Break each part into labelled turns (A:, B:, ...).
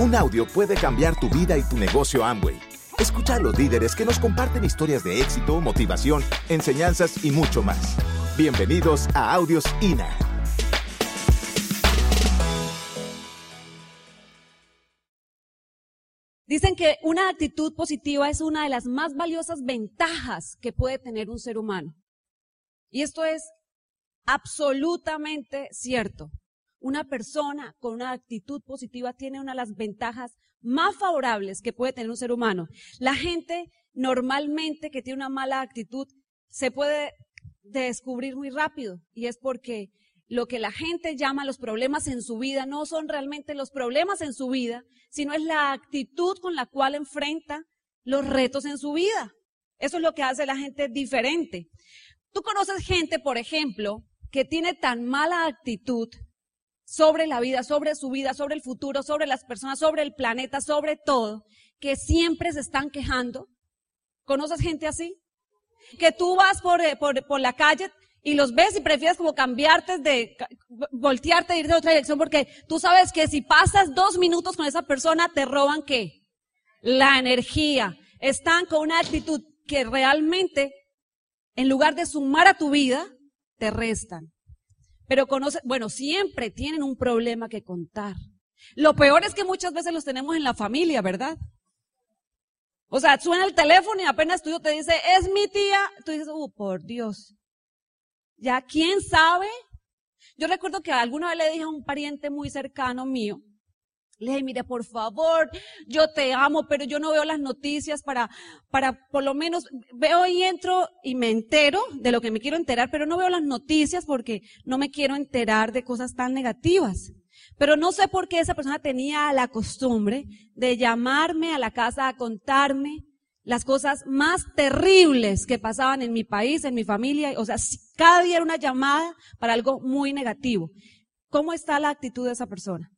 A: Un audio puede cambiar tu vida y tu negocio Amway. Escucha a los líderes que nos comparten historias de éxito, motivación, enseñanzas y mucho más. Bienvenidos a Audios INA.
B: Dicen que una actitud positiva es una de las más valiosas ventajas que puede tener un ser humano. Y esto es absolutamente cierto. Una persona con una actitud positiva tiene una de las ventajas más favorables que puede tener un ser humano. La gente normalmente que tiene una mala actitud se puede descubrir muy rápido y es porque lo que la gente llama los problemas en su vida no son realmente los problemas en su vida, sino es la actitud con la cual enfrenta los retos en su vida. Eso es lo que hace la gente diferente. Tú conoces gente, por ejemplo, que tiene tan mala actitud sobre la vida, sobre su vida, sobre el futuro, sobre las personas, sobre el planeta, sobre todo, que siempre se están quejando. ¿Conoces gente así? Que tú vas por, eh, por, por la calle y los ves y prefieres como cambiarte de, voltearte e ir de otra dirección porque tú sabes que si pasas dos minutos con esa persona te roban qué? La energía. Están con una actitud que realmente, en lugar de sumar a tu vida, te restan. Pero conoce, bueno, siempre tienen un problema que contar. Lo peor es que muchas veces los tenemos en la familia, ¿verdad? O sea, suena el teléfono y apenas tú te dice, es mi tía. Tú dices, oh, por Dios. Ya, ¿quién sabe? Yo recuerdo que alguna vez le dije a un pariente muy cercano mío, le dije, mire, por favor, yo te amo, pero yo no veo las noticias para, para, por lo menos, veo y entro y me entero de lo que me quiero enterar, pero no veo las noticias porque no me quiero enterar de cosas tan negativas. Pero no sé por qué esa persona tenía la costumbre de llamarme a la casa a contarme las cosas más terribles que pasaban en mi país, en mi familia. O sea, cada día era una llamada para algo muy negativo. ¿Cómo está la actitud de esa persona?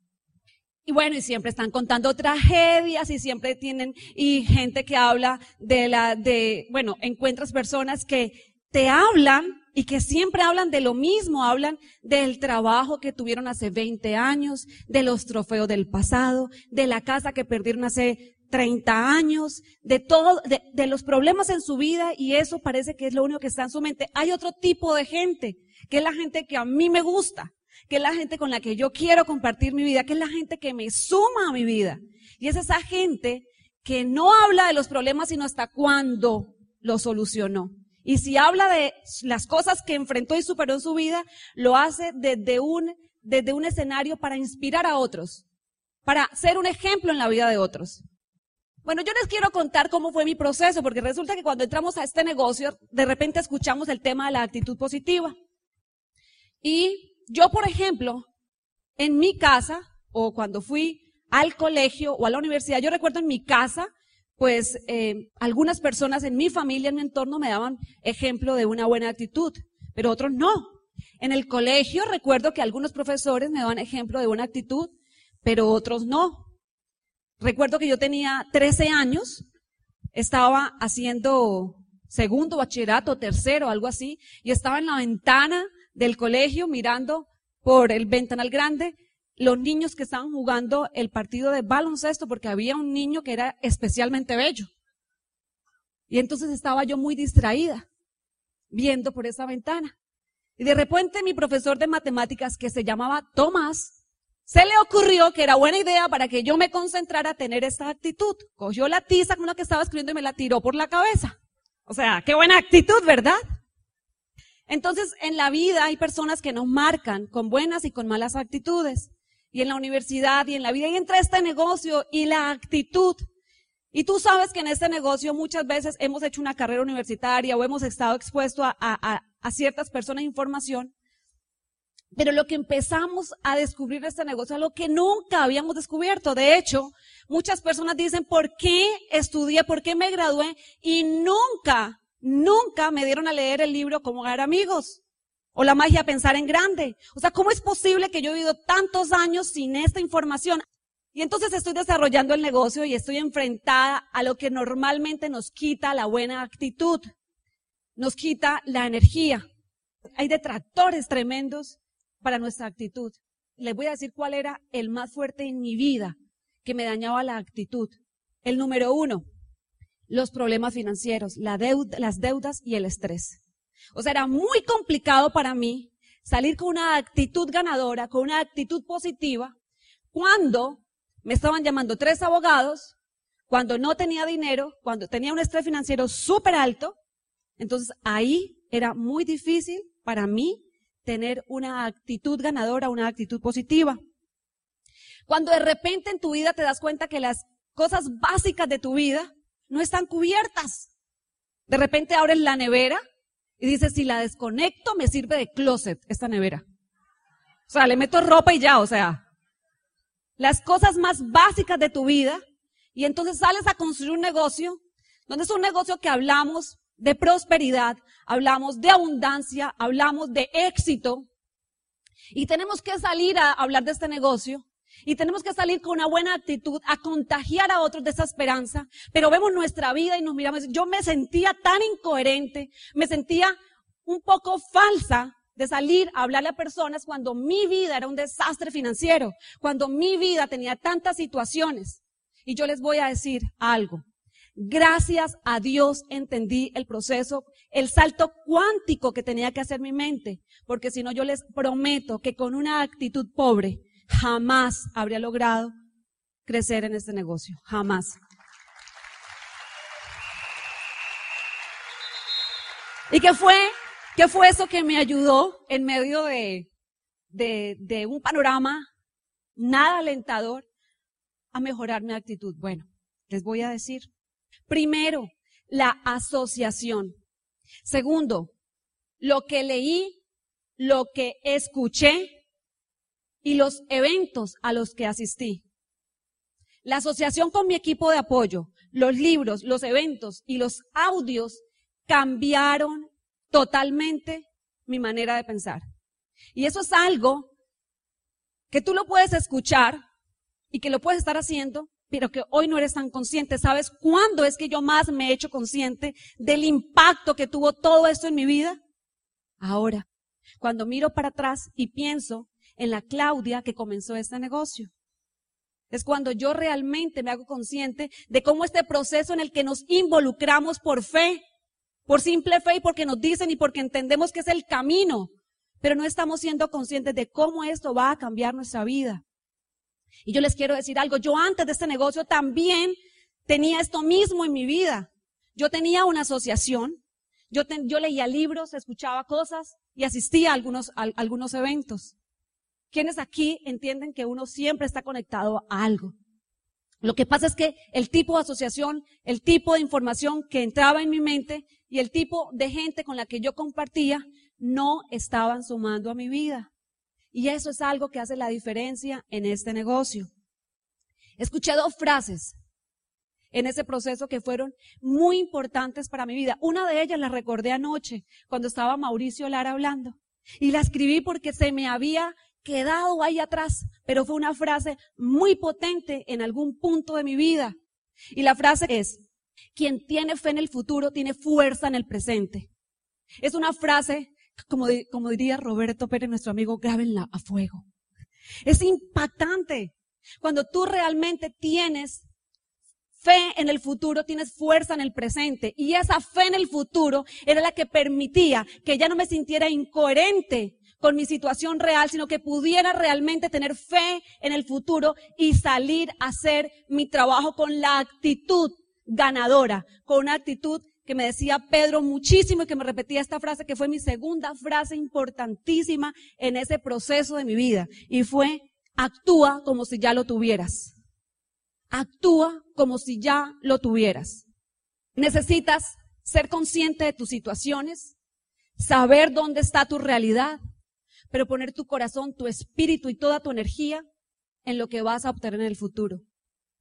B: Y bueno, y siempre están contando tragedias y siempre tienen, y gente que habla de la, de, bueno, encuentras personas que te hablan y que siempre hablan de lo mismo, hablan del trabajo que tuvieron hace 20 años, de los trofeos del pasado, de la casa que perdieron hace 30 años, de todo, de, de, los problemas en su vida y eso parece que es lo único que está en su mente. Hay otro tipo de gente, que es la gente que a mí me gusta, que es la gente con la que yo quiero compartir mi vida, que es la gente que me suma a mi vida. Y es esa gente que no habla de los problemas sino hasta cuando lo solucionó. Y si habla de las cosas que enfrentó y superó en su vida, lo hace desde un, desde un escenario para inspirar a otros, para ser un ejemplo en la vida de otros. Bueno, yo les quiero contar cómo fue mi proceso, porque resulta que cuando entramos a este negocio, de repente escuchamos el tema de la actitud positiva. Y yo, por ejemplo, en mi casa, o cuando fui al colegio o a la universidad, yo recuerdo en mi casa, pues eh, algunas personas en mi familia, en mi entorno, me daban ejemplo de una buena actitud, pero otros no. En el colegio recuerdo que algunos profesores me daban ejemplo de buena actitud, pero otros no. Recuerdo que yo tenía 13 años, estaba haciendo segundo bachillerato, tercero, algo así, y estaba en la ventana del colegio mirando por el ventanal grande los niños que estaban jugando el partido de baloncesto porque había un niño que era especialmente bello. Y entonces estaba yo muy distraída viendo por esa ventana. Y de repente mi profesor de matemáticas que se llamaba Tomás, se le ocurrió que era buena idea para que yo me concentrara a tener esta actitud. Cogió la tiza con la que estaba escribiendo y me la tiró por la cabeza. O sea, qué buena actitud, ¿verdad? Entonces, en la vida hay personas que nos marcan con buenas y con malas actitudes. Y en la universidad y en la vida y entra este negocio y la actitud. Y tú sabes que en este negocio muchas veces hemos hecho una carrera universitaria o hemos estado expuestos a, ciertas personas información. Pero lo que empezamos a descubrir de este negocio es lo que nunca habíamos descubierto. De hecho, muchas personas dicen, ¿por qué estudié? ¿Por qué me gradué? Y nunca Nunca me dieron a leer el libro Cómo ganar amigos o la magia pensar en grande. O sea, ¿cómo es posible que yo he vivido tantos años sin esta información? Y entonces estoy desarrollando el negocio y estoy enfrentada a lo que normalmente nos quita la buena actitud, nos quita la energía. Hay detractores tremendos para nuestra actitud. Les voy a decir cuál era el más fuerte en mi vida, que me dañaba la actitud. El número uno, los problemas financieros, la las deudas y el estrés. O sea, era muy complicado para mí salir con una actitud ganadora, con una actitud positiva, cuando me estaban llamando tres abogados, cuando no tenía dinero, cuando tenía un estrés financiero súper alto. Entonces ahí era muy difícil para mí tener una actitud ganadora, una actitud positiva. Cuando de repente en tu vida te das cuenta que las cosas básicas de tu vida no están cubiertas. De repente abres la nevera y dices, si la desconecto, me sirve de closet esta nevera. O sea, le meto ropa y ya, o sea. Las cosas más básicas de tu vida. Y entonces sales a construir un negocio, donde es un negocio que hablamos de prosperidad, hablamos de abundancia, hablamos de éxito. Y tenemos que salir a hablar de este negocio y tenemos que salir con una buena actitud a contagiar a otros de esa esperanza. Pero vemos nuestra vida y nos miramos. Yo me sentía tan incoherente, me sentía un poco falsa de salir a hablarle a personas cuando mi vida era un desastre financiero, cuando mi vida tenía tantas situaciones. Y yo les voy a decir algo. Gracias a Dios entendí el proceso, el salto cuántico que tenía que hacer mi mente, porque si no yo les prometo que con una actitud pobre, jamás habría logrado crecer en este negocio. Jamás. ¿Y qué fue? ¿Qué fue eso que me ayudó en medio de, de, de un panorama nada alentador a mejorar mi actitud? Bueno, les voy a decir. Primero, la asociación. Segundo, lo que leí, lo que escuché y los eventos a los que asistí. La asociación con mi equipo de apoyo, los libros, los eventos y los audios cambiaron totalmente mi manera de pensar. Y eso es algo que tú lo puedes escuchar y que lo puedes estar haciendo, pero que hoy no eres tan consciente. ¿Sabes cuándo es que yo más me he hecho consciente del impacto que tuvo todo esto en mi vida? Ahora, cuando miro para atrás y pienso en la Claudia que comenzó este negocio. Es cuando yo realmente me hago consciente de cómo este proceso en el que nos involucramos por fe, por simple fe y porque nos dicen y porque entendemos que es el camino, pero no estamos siendo conscientes de cómo esto va a cambiar nuestra vida. Y yo les quiero decir algo, yo antes de este negocio también tenía esto mismo en mi vida. Yo tenía una asociación, yo, leía libros, escuchaba cosas y asistía algunos, a algunos eventos. ¿Quiénes aquí entienden que uno siempre está conectado a algo? Lo que pasa es que el tipo de asociación, el tipo de información que entraba en mi mente y el tipo de gente con la que yo compartía no estaban sumando a mi vida. Y eso es algo que hace la diferencia en este negocio. Escuché dos frases en ese proceso que fueron muy importantes para mi vida. Una de ellas la recordé anoche cuando estaba Mauricio Lara hablando. Y la escribí porque se me había quedado ahí atrás, pero fue una frase muy potente en algún punto de mi vida. Y la frase es, quien tiene fe en el futuro tiene fuerza en el presente. Es una frase, como, como diría Roberto Pérez, nuestro amigo, grábenla a fuego. Es impactante. Cuando tú realmente tienes fe en el futuro, tienes fuerza en el presente. Y esa fe en el futuro era la que permitía que ya no me sintiera incoherente con mi situación real, sino que pudiera realmente tener fe en el futuro y salir a hacer mi trabajo con la actitud ganadora, con una actitud que me decía Pedro muchísimo y que me repetía esta frase que fue mi segunda frase importantísima en ese proceso de mi vida y fue actúa como si ya lo tuvieras. Actúa como si ya lo tuvieras. Necesitas ser consciente de tus situaciones, saber dónde está tu realidad, pero poner tu corazón, tu espíritu y toda tu energía en lo que vas a obtener en el futuro,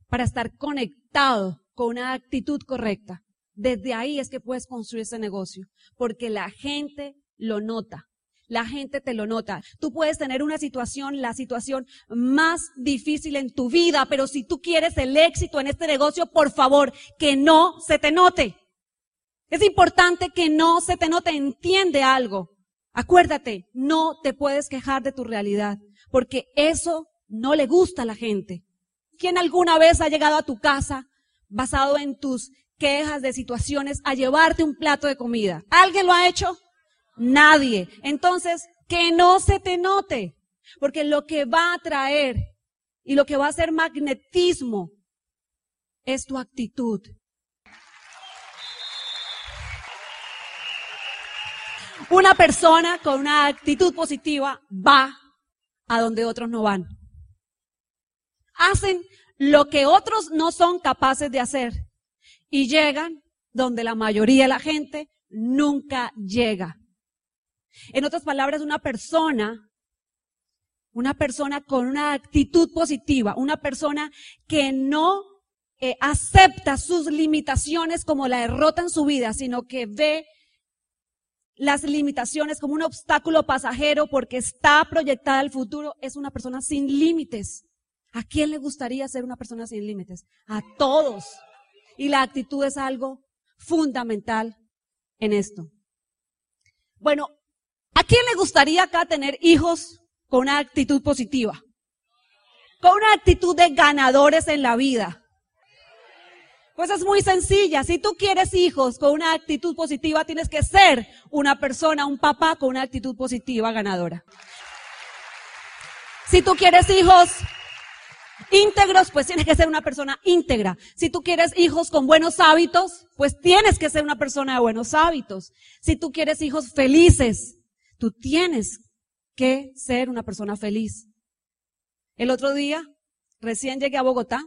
B: para estar conectado con una actitud correcta. Desde ahí es que puedes construir ese negocio, porque la gente lo nota. La gente te lo nota. Tú puedes tener una situación, la situación más difícil en tu vida, pero si tú quieres el éxito en este negocio, por favor, que no se te note. Es importante que no se te note. Entiende algo. Acuérdate, no te puedes quejar de tu realidad, porque eso no le gusta a la gente. ¿Quién alguna vez ha llegado a tu casa basado en tus quejas de situaciones a llevarte un plato de comida? ¿Alguien lo ha hecho? Nadie. Entonces, que no se te note, porque lo que va a traer y lo que va a hacer magnetismo es tu actitud. Una persona con una actitud positiva va a donde otros no van. Hacen lo que otros no son capaces de hacer y llegan donde la mayoría de la gente nunca llega. En otras palabras, una persona, una persona con una actitud positiva, una persona que no eh, acepta sus limitaciones como la derrota en su vida, sino que ve las limitaciones como un obstáculo pasajero porque está proyectada al futuro, es una persona sin límites. ¿A quién le gustaría ser una persona sin límites? A todos. Y la actitud es algo fundamental en esto. Bueno, ¿a quién le gustaría acá tener hijos con una actitud positiva? Con una actitud de ganadores en la vida. Pues es muy sencilla. Si tú quieres hijos con una actitud positiva, tienes que ser una persona, un papá con una actitud positiva ganadora. Si tú quieres hijos íntegros, pues tienes que ser una persona íntegra. Si tú quieres hijos con buenos hábitos, pues tienes que ser una persona de buenos hábitos. Si tú quieres hijos felices, tú tienes que ser una persona feliz. El otro día, recién llegué a Bogotá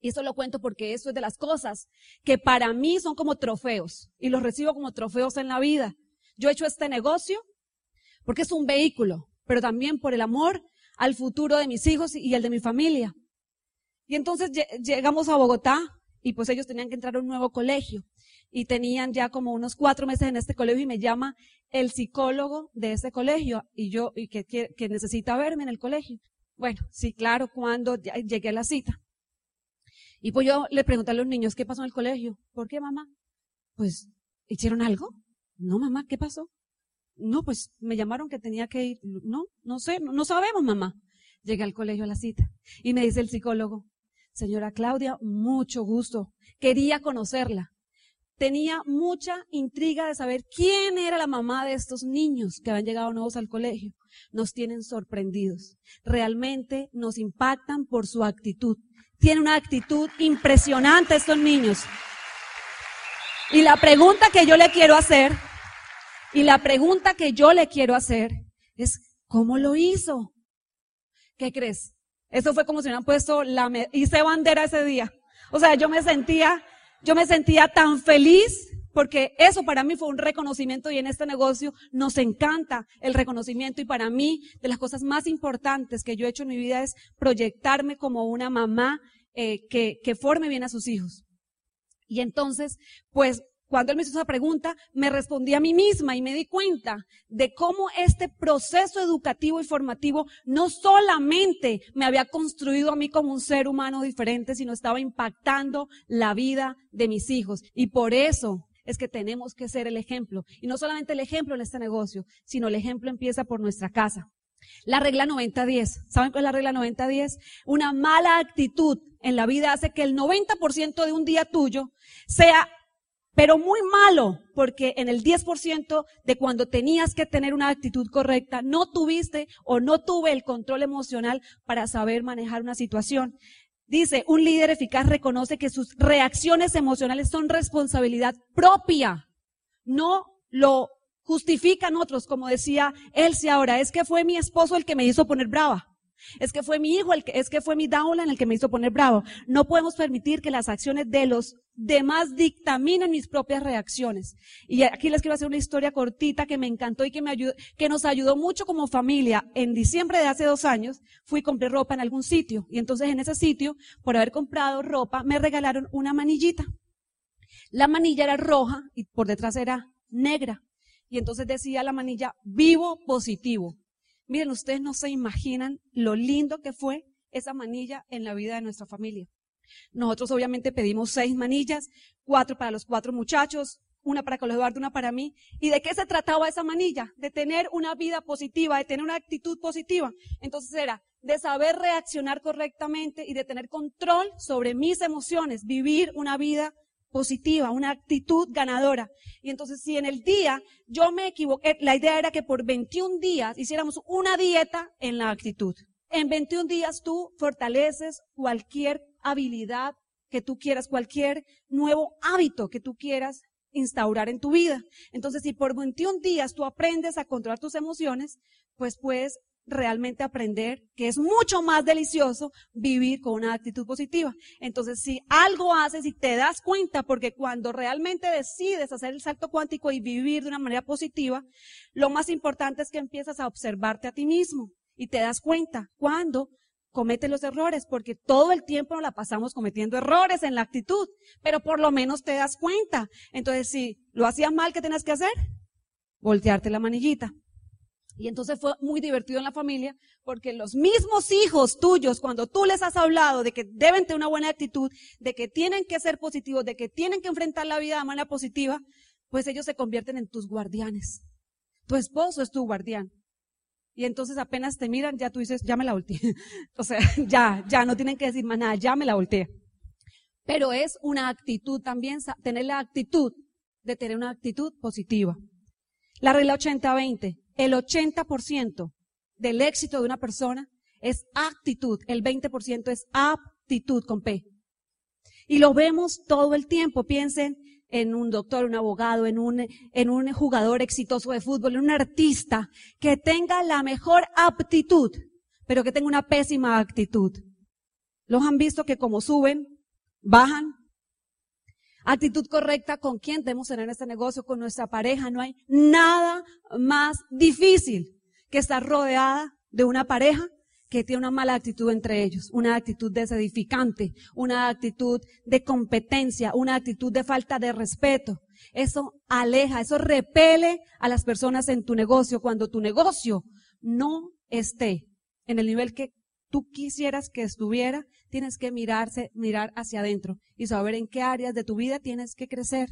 B: y eso lo cuento porque eso es de las cosas que para mí son como trofeos y los recibo como trofeos en la vida. Yo he hecho este negocio porque es un vehículo, pero también por el amor al futuro de mis hijos y el de mi familia. Y entonces llegamos a Bogotá y pues ellos tenían que entrar a un nuevo colegio y tenían ya como unos cuatro meses en este colegio y me llama el psicólogo de ese colegio y yo, y que, que necesita verme en el colegio. Bueno, sí, claro, cuando llegué a la cita. Y pues yo le pregunté a los niños, ¿qué pasó en el colegio? ¿Por qué, mamá? Pues, ¿hicieron algo? No, mamá, ¿qué pasó? No, pues me llamaron que tenía que ir. No, no sé, no, sabemos, mamá. Llegué al colegio a la cita y me dice el psicólogo, señora Claudia, mucho gusto. Quería conocerla. Tenía mucha intriga de saber quién era la mamá de estos niños que habían llegado nuevos al colegio. Nos tienen sorprendidos. Realmente nos impactan por su actitud tiene una actitud impresionante estos niños. Y la pregunta que yo le quiero hacer, y la pregunta que yo le quiero hacer es, ¿cómo lo hizo? ¿Qué crees? Eso fue como si hubieran puesto la, hice bandera ese día. O sea, yo me sentía, yo me sentía tan feliz porque eso para mí fue un reconocimiento y en este negocio nos encanta el reconocimiento y para mí de las cosas más importantes que yo he hecho en mi vida es proyectarme como una mamá eh, que, que forme bien a sus hijos. Y entonces, pues cuando él me hizo esa pregunta, me respondí a mí misma y me di cuenta de cómo este proceso educativo y formativo no solamente me había construido a mí como un ser humano diferente, sino estaba impactando la vida de mis hijos. Y por eso es que tenemos que ser el ejemplo. Y no solamente el ejemplo en este negocio, sino el ejemplo empieza por nuestra casa. La regla 90-10. ¿Saben cuál es la regla 90-10? Una mala actitud en la vida hace que el 90% de un día tuyo sea, pero muy malo, porque en el 10% de cuando tenías que tener una actitud correcta, no tuviste o no tuve el control emocional para saber manejar una situación. Dice, un líder eficaz reconoce que sus reacciones emocionales son responsabilidad propia. No lo justifican otros, como decía Elsie ahora. Es que fue mi esposo el que me hizo poner brava. Es que fue mi hijo, el que, es que fue mi en el que me hizo poner bravo. No podemos permitir que las acciones de los demás dictaminen mis propias reacciones. Y aquí les quiero hacer una historia cortita que me encantó y que me ayudó, que nos ayudó mucho como familia. En diciembre de hace dos años fui y compré ropa en algún sitio. Y entonces en ese sitio, por haber comprado ropa, me regalaron una manillita. La manilla era roja y por detrás era negra. Y entonces decía la manilla, vivo positivo. Miren, ustedes no se imaginan lo lindo que fue esa manilla en la vida de nuestra familia. Nosotros obviamente pedimos seis manillas, cuatro para los cuatro muchachos, una para Carlos Eduardo, una para mí. ¿Y de qué se trataba esa manilla? De tener una vida positiva, de tener una actitud positiva. Entonces era de saber reaccionar correctamente y de tener control sobre mis emociones, vivir una vida positiva, una actitud ganadora. Y entonces si en el día yo me equivoqué, la idea era que por 21 días hiciéramos una dieta en la actitud. En 21 días tú fortaleces cualquier habilidad que tú quieras, cualquier nuevo hábito que tú quieras instaurar en tu vida. Entonces, si por 21 días tú aprendes a controlar tus emociones, pues puedes realmente aprender que es mucho más delicioso vivir con una actitud positiva. Entonces, si algo haces y te das cuenta, porque cuando realmente decides hacer el salto cuántico y vivir de una manera positiva, lo más importante es que empiezas a observarte a ti mismo y te das cuenta cuando comete los errores, porque todo el tiempo nos la pasamos cometiendo errores en la actitud, pero por lo menos te das cuenta. Entonces, si lo hacías mal, ¿qué tenías que hacer? Voltearte la manillita. Y entonces fue muy divertido en la familia, porque los mismos hijos tuyos, cuando tú les has hablado de que deben tener una buena actitud, de que tienen que ser positivos, de que tienen que enfrentar la vida de manera positiva, pues ellos se convierten en tus guardianes. Tu esposo es tu guardián. Y entonces apenas te miran, ya tú dices, ya me la volteé. o sea, ya, ya, no tienen que decir más nada, ya me la volteé. Pero es una actitud también, tener la actitud de tener una actitud positiva. La regla 80-20, el 80% del éxito de una persona es actitud, el 20% es aptitud con P. Y lo vemos todo el tiempo. Piensen en un doctor, un abogado, en un, en un jugador exitoso de fútbol, en un artista que tenga la mejor aptitud, pero que tenga una pésima actitud. ¿Los han visto que como suben, bajan? Actitud correcta con quién debemos tener este negocio, con nuestra pareja. No hay nada más difícil que estar rodeada de una pareja que tiene una mala actitud entre ellos, una actitud desedificante, una actitud de competencia, una actitud de falta de respeto. Eso aleja, eso repele a las personas en tu negocio cuando tu negocio no esté en el nivel que tú quisieras que estuviera, tienes que mirarse, mirar hacia adentro y saber en qué áreas de tu vida tienes que crecer.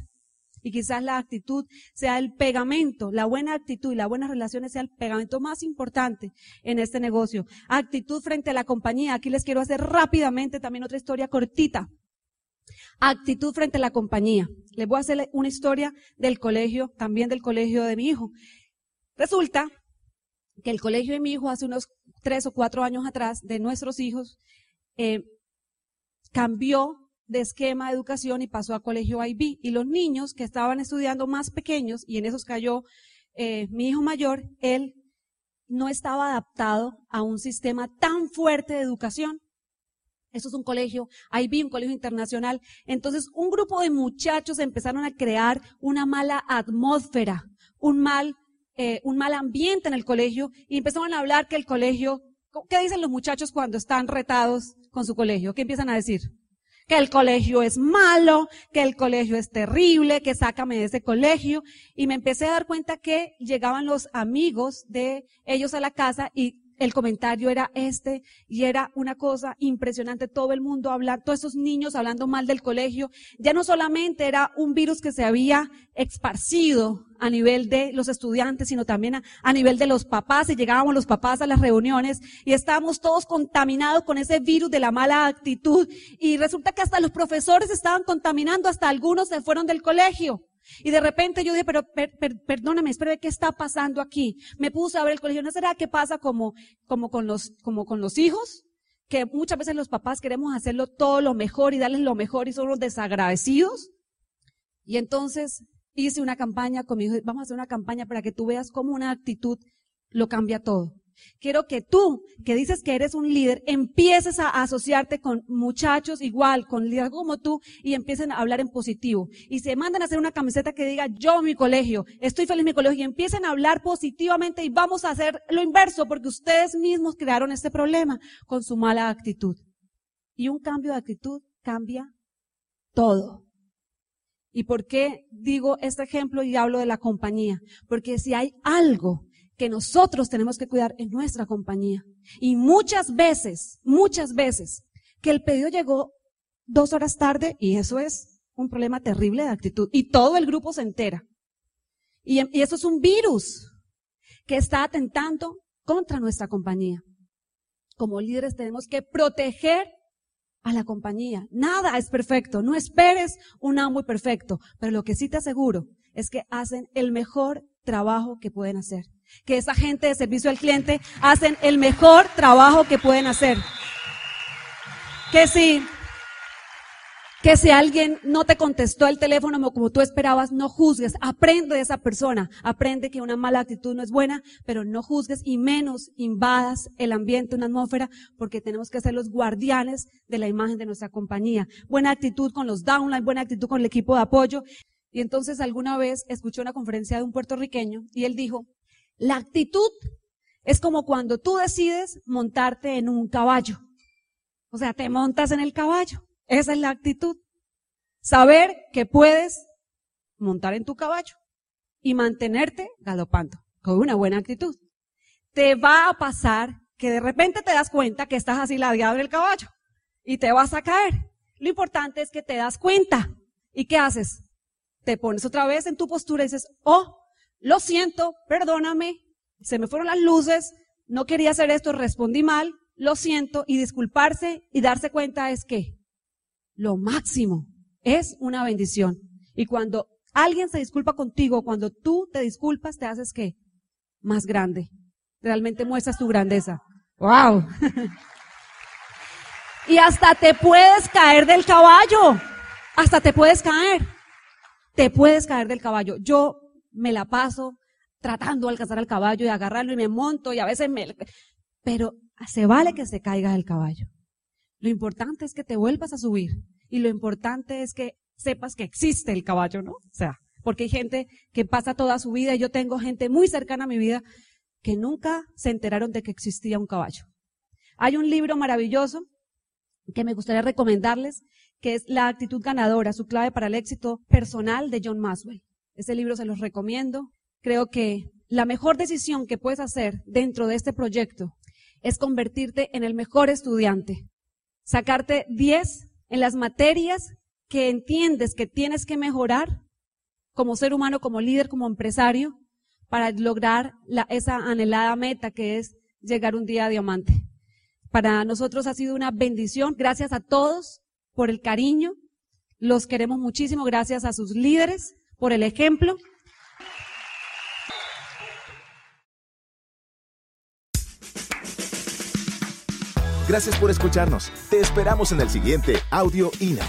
B: Y quizás la actitud sea el pegamento, la buena actitud y las buenas relaciones sea el pegamento más importante en este negocio. Actitud frente a la compañía. Aquí les quiero hacer rápidamente también otra historia cortita. Actitud frente a la compañía. Les voy a hacer una historia del colegio, también del colegio de mi hijo. Resulta que el colegio de mi hijo hace unos tres o cuatro años atrás, de nuestros hijos, eh, cambió de esquema de educación y pasó a colegio IB. Y los niños que estaban estudiando más pequeños, y en esos cayó eh, mi hijo mayor, él no estaba adaptado a un sistema tan fuerte de educación. Eso es un colegio, IB, un colegio internacional. Entonces, un grupo de muchachos empezaron a crear una mala atmósfera, un mal, eh, un mal ambiente en el colegio y empezaron a hablar que el colegio, ¿qué dicen los muchachos cuando están retados con su colegio? ¿Qué empiezan a decir? que el colegio es malo, que el colegio es terrible, que sácame de ese colegio. Y me empecé a dar cuenta que llegaban los amigos de ellos a la casa y el comentario era este y era una cosa impresionante. Todo el mundo hablando, todos esos niños hablando mal del colegio. Ya no solamente era un virus que se había esparcido a nivel de los estudiantes, sino también a, a, nivel de los papás. Y llegábamos los papás a las reuniones y estábamos todos contaminados con ese virus de la mala actitud. Y resulta que hasta los profesores estaban contaminando, hasta algunos se fueron del colegio. Y de repente yo dije, pero perdóname, espera, ¿qué está pasando aquí? Me puse a ver el colegio. ¿No será que pasa como, como con los, como con los hijos? Que muchas veces los papás queremos hacerlo todo lo mejor y darles lo mejor y son desagradecidos. Y entonces hice una campaña con mi hijo, vamos a hacer una campaña para que tú veas cómo una actitud lo cambia todo. Quiero que tú, que dices que eres un líder, empieces a asociarte con muchachos igual, con líderes como tú, y empiecen a hablar en positivo. Y se mandan a hacer una camiseta que diga, yo mi colegio, estoy feliz en mi colegio, y empiecen a hablar positivamente y vamos a hacer lo inverso, porque ustedes mismos crearon este problema con su mala actitud. Y un cambio de actitud cambia todo. ¿Y por qué digo este ejemplo y hablo de la compañía? Porque si hay algo que nosotros tenemos que cuidar en nuestra compañía. Y muchas veces, muchas veces, que el pedido llegó dos horas tarde, y eso es un problema terrible de actitud y todo el grupo se entera. Y, eso es un virus que está atentando contra nuestra compañía. Como líderes tenemos que proteger a la compañía. Nada es perfecto. No esperes un amo perfecto. Pero lo que sí te aseguro es que hacen el mejor trabajo que pueden hacer. Que esa gente de servicio al cliente hacen el mejor trabajo que pueden hacer. Que si, que si alguien no te contestó el teléfono como tú esperabas, no juzgues. Aprende de esa persona. Aprende que una mala actitud no es buena, pero no juzgues y menos invadas el ambiente, una atmósfera, porque tenemos que ser los guardianes de la imagen de nuestra compañía. Buena actitud con los downline, buena actitud con el equipo de apoyo. Y entonces alguna vez escuché una conferencia de un puertorriqueño y él dijo, la actitud es como cuando tú decides montarte en un caballo. O sea, te montas en el caballo. Esa es la actitud. Saber que puedes montar en tu caballo y mantenerte galopando con una buena actitud. Te va a pasar que de repente te das cuenta que estás así ladeado en el caballo y te vas a caer. Lo importante es que te das cuenta. ¿Y qué haces? Te pones otra vez en tu postura y dices, oh, lo siento, perdóname, se me fueron las luces, no quería hacer esto, respondí mal, lo siento, y disculparse y darse cuenta es que lo máximo es una bendición. Y cuando alguien se disculpa contigo, cuando tú te disculpas, te haces que más grande. Realmente muestras tu grandeza. ¡Wow! y hasta te puedes caer del caballo. Hasta te puedes caer. Te puedes caer del caballo. Yo me la paso tratando de alcanzar al caballo y agarrarlo y me monto y a veces me... Pero se vale que se caiga del caballo. Lo importante es que te vuelvas a subir y lo importante es que sepas que existe el caballo, ¿no? O sea, porque hay gente que pasa toda su vida y yo tengo gente muy cercana a mi vida que nunca se enteraron de que existía un caballo. Hay un libro maravilloso que me gustaría recomendarles, que es La actitud ganadora, su clave para el éxito personal de John Maswell. Ese libro se los recomiendo. Creo que la mejor decisión que puedes hacer dentro de este proyecto es convertirte en el mejor estudiante. Sacarte 10 en las materias que entiendes que tienes que mejorar como ser humano, como líder, como empresario, para lograr esa anhelada meta que es llegar un día a diamante. Para nosotros ha sido una bendición. Gracias a todos por el cariño. Los queremos muchísimo. Gracias a sus líderes por el ejemplo.
A: Gracias por escucharnos. Te esperamos en el siguiente Audio INA.